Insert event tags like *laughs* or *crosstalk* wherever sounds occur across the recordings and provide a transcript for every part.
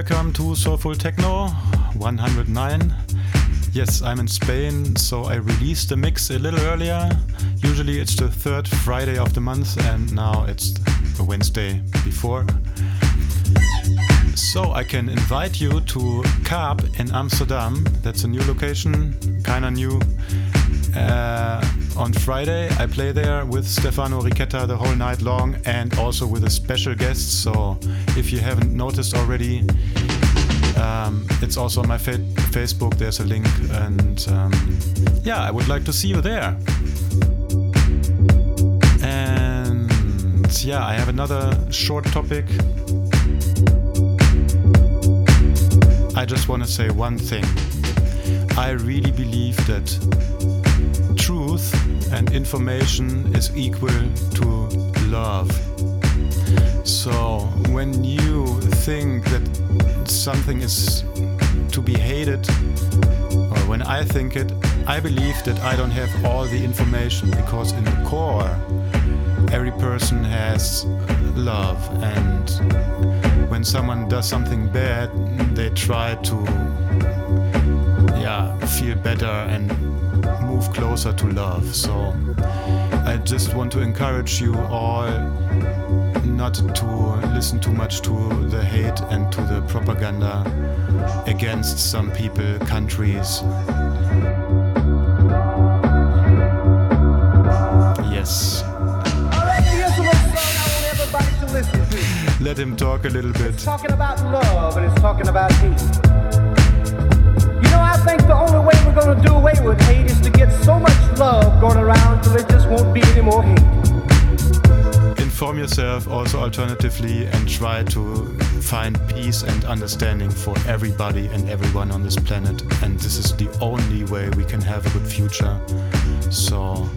welcome to Soulful Techno 109. Yes, I'm in Spain, so I released the mix a little earlier. Usually it's the third Friday of the month, and now it's the Wednesday before. So I can invite you to Kaap in Amsterdam. That's a new location, kinda new. Uh, on Friday, I play there with Stefano Richetta the whole night long and also with a special guest. So if you haven't noticed already, um, it's also on my fa Facebook. There's a link, and um, yeah, I would like to see you there. And yeah, I have another short topic. I just want to say one thing. I really believe that and information is equal to love. So when you think that something is to be hated, or when I think it, I believe that I don't have all the information because in the core, every person has love. And when someone does something bad, they try to yeah, feel better and move closer to love. So I just want to encourage you all not to listen too much to the hate and to the propaganda against some people, countries. Yes. Let him talk a little bit. It's talking about love and it's talking about hate. Think the only way we're gonna do away with hate is to get so much love going around till there just won't be any more hate. Inform yourself also alternatively and try to find peace and understanding for everybody and everyone on this planet. And this is the only way we can have a good future. So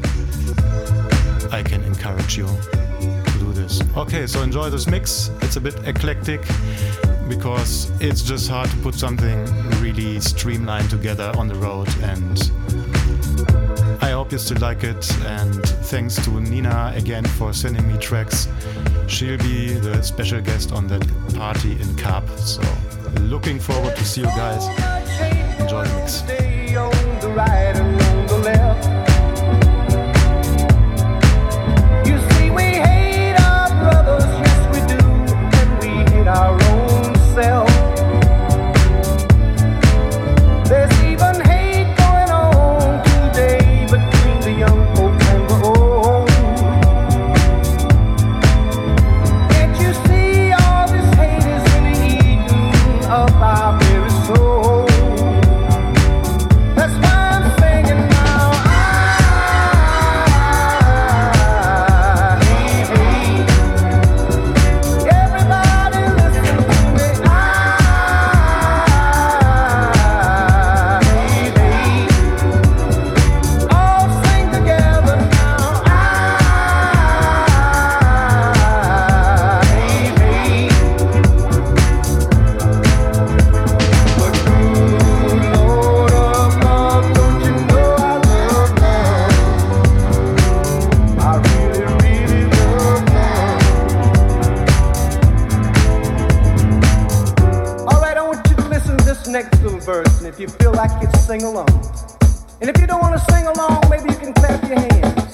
I can encourage you to do this. Okay, so enjoy this mix. It's a bit eclectic because it's just hard to put something really streamlined together on the road and I hope you still like it and thanks to Nina again for sending me tracks. She'll be the special guest on that party in Kaap. So looking forward to see you guys. Enjoy the mix. next little verse, and if you feel like it, sing along. And if you don't want to sing along, maybe you can clap your hands.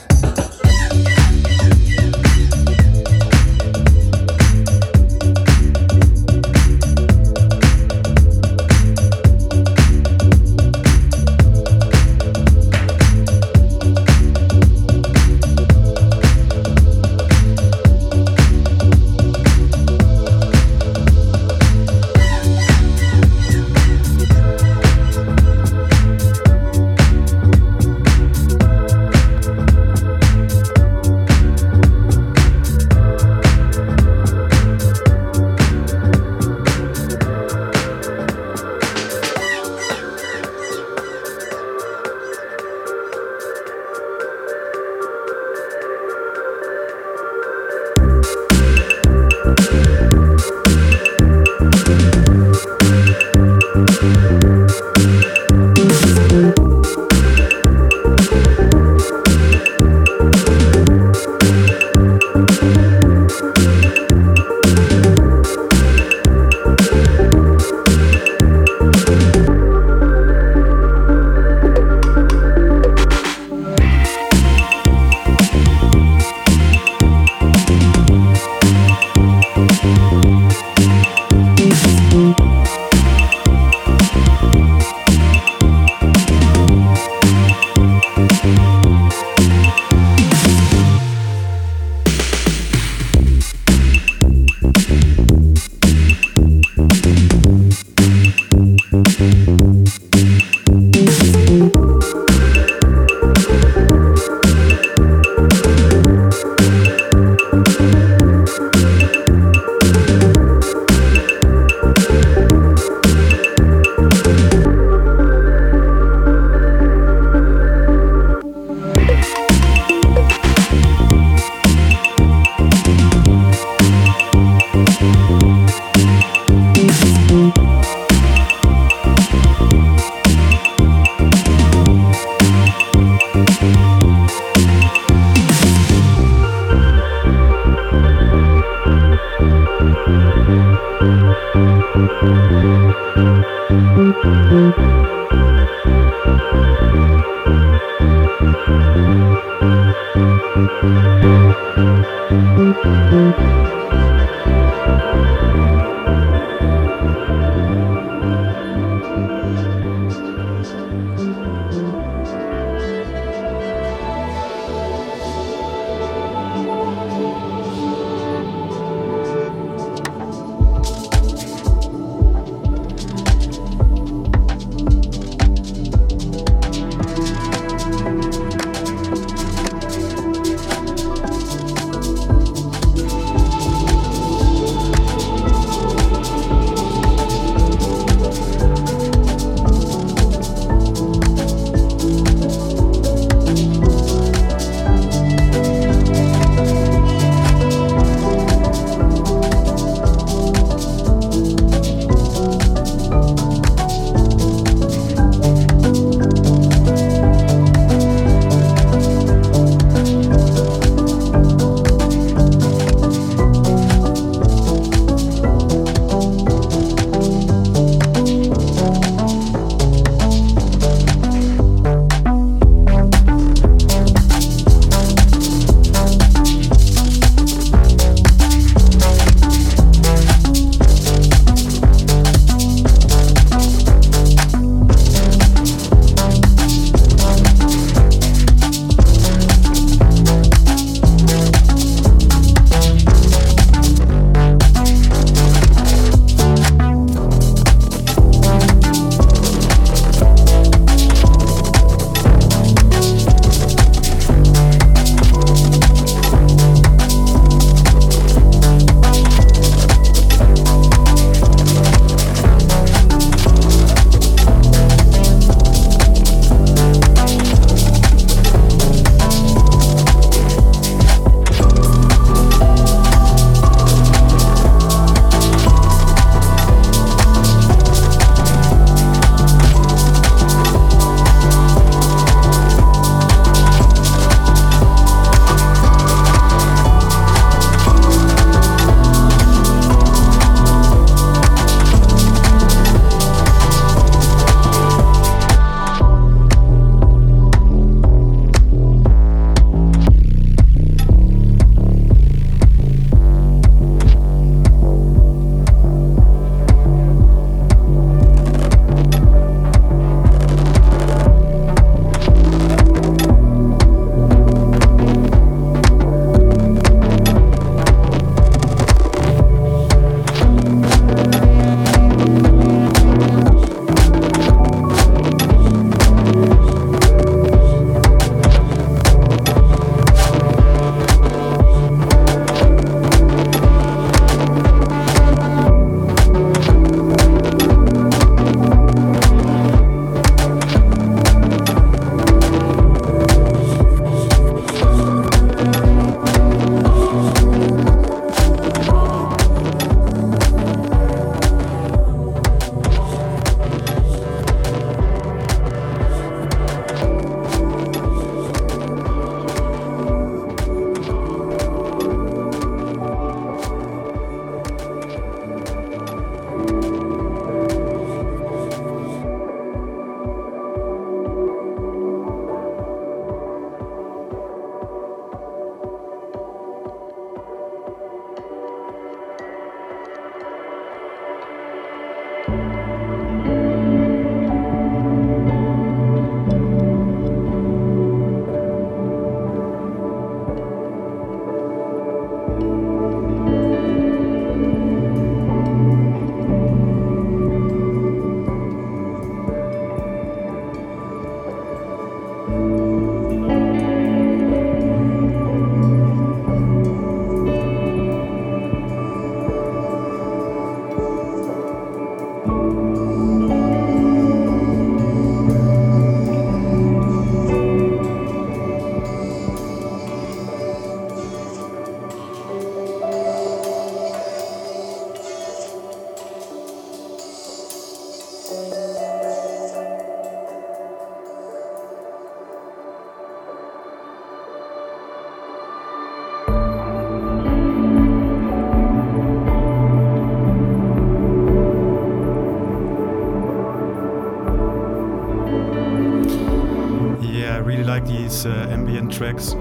Tracks.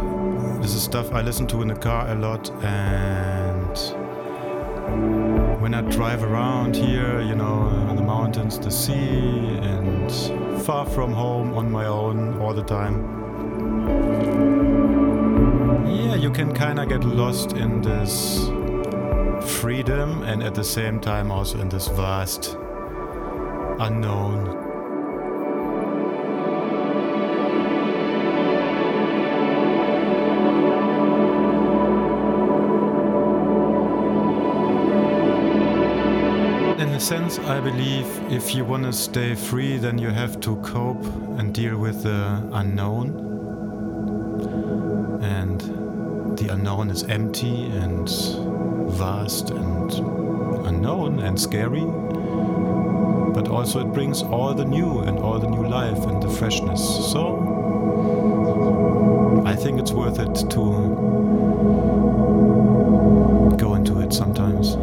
This is stuff I listen to in the car a lot, and when I drive around here, you know, the mountains, the sea, and far from home on my own all the time. Yeah, you can kind of get lost in this freedom and at the same time also in this vast unknown. I believe if you want to stay free, then you have to cope and deal with the unknown. And the unknown is empty and vast and unknown and scary. But also, it brings all the new and all the new life and the freshness. So, I think it's worth it to go into it sometimes.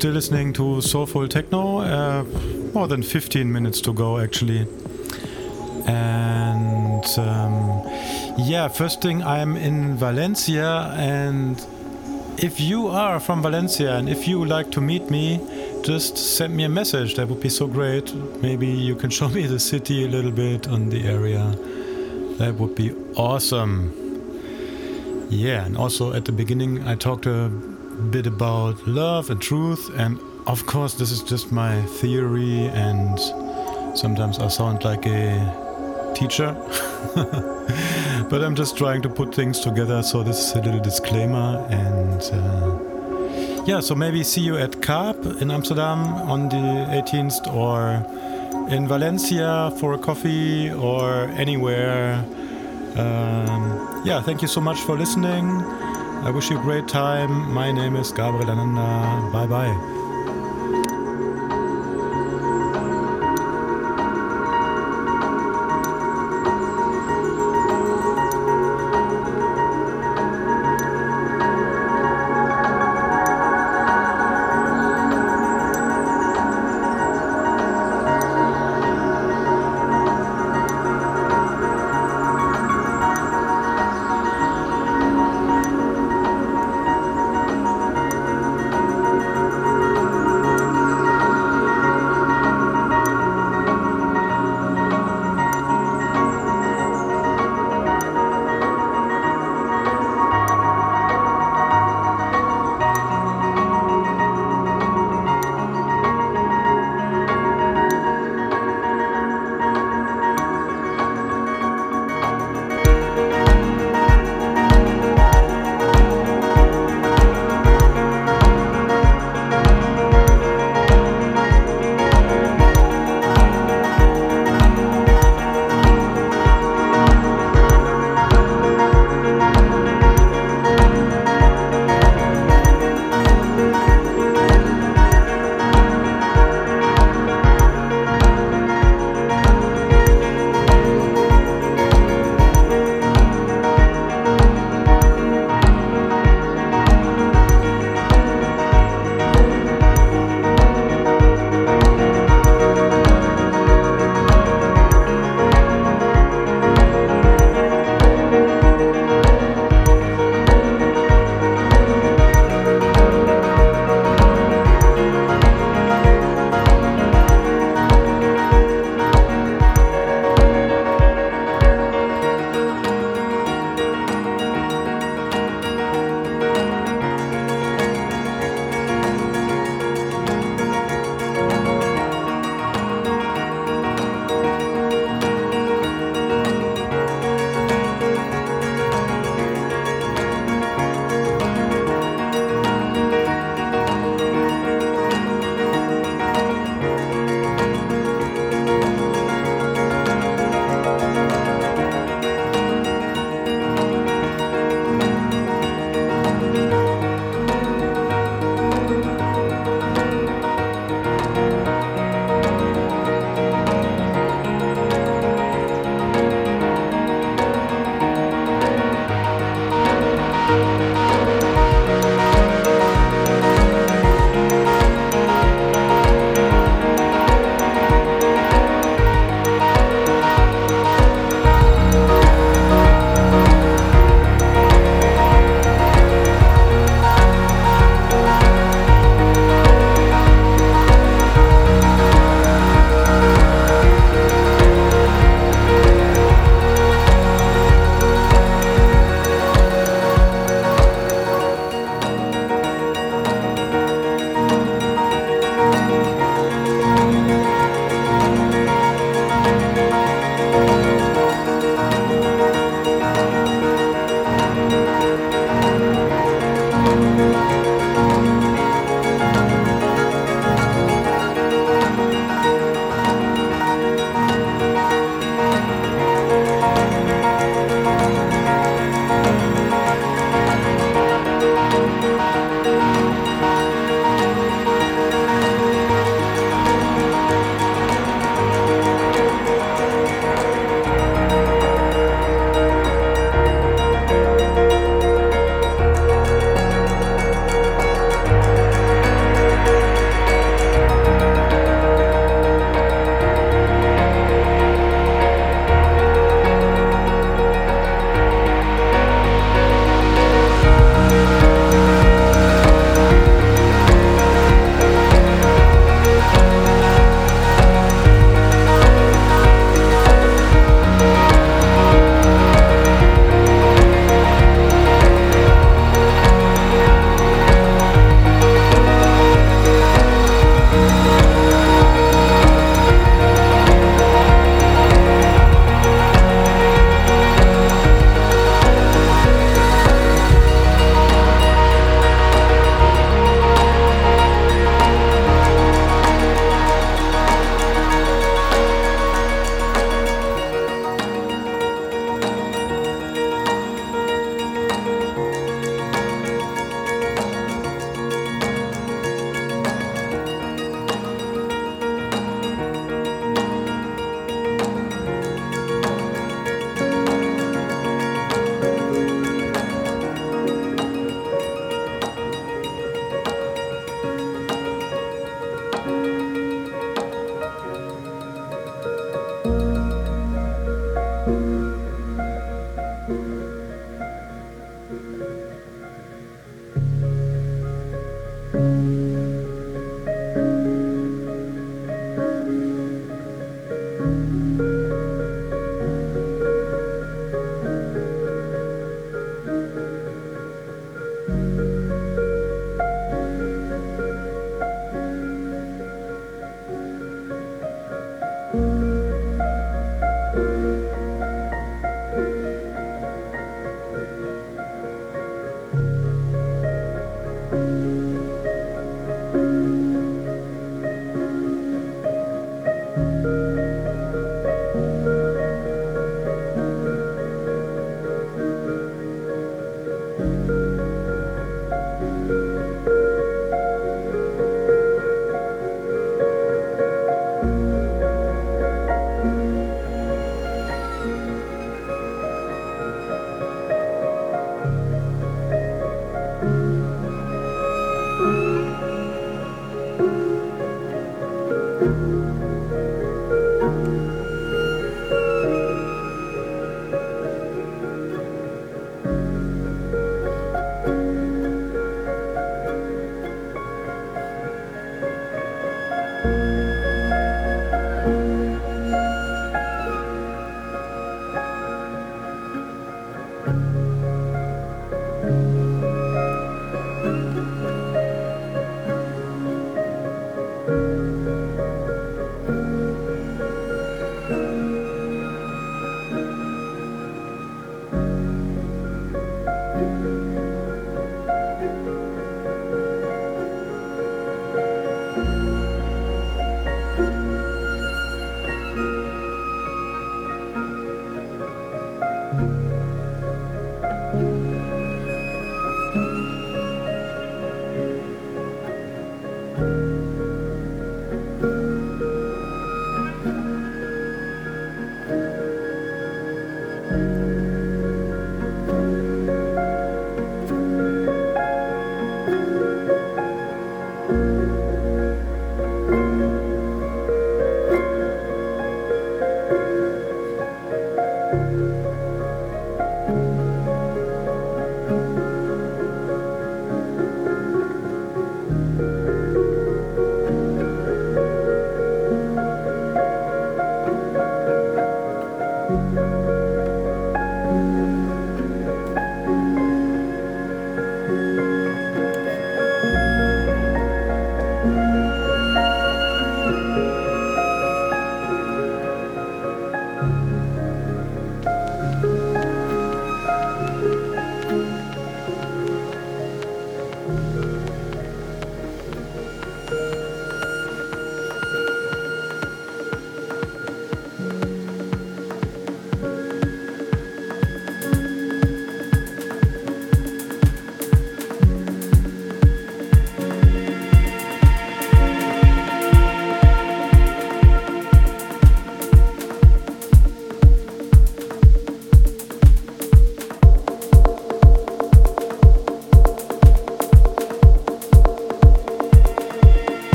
Still listening to Soulful Techno. Uh, more than 15 minutes to go, actually. And um, yeah, first thing, I'm in Valencia. And if you are from Valencia and if you like to meet me, just send me a message. That would be so great. Maybe you can *laughs* show me the city a little bit on the area. That would be awesome. Yeah, and also at the beginning, I talked bit about love and truth, and of course, this is just my theory, and sometimes I sound like a teacher. *laughs* but I'm just trying to put things together, so this is a little disclaimer, and uh, yeah, so maybe see you at Kaap in Amsterdam on the 18th, or in Valencia for a coffee, or anywhere. Um, yeah, thank you so much for listening. I wish you a great time. My name is Gabriel Ananda. Bye bye.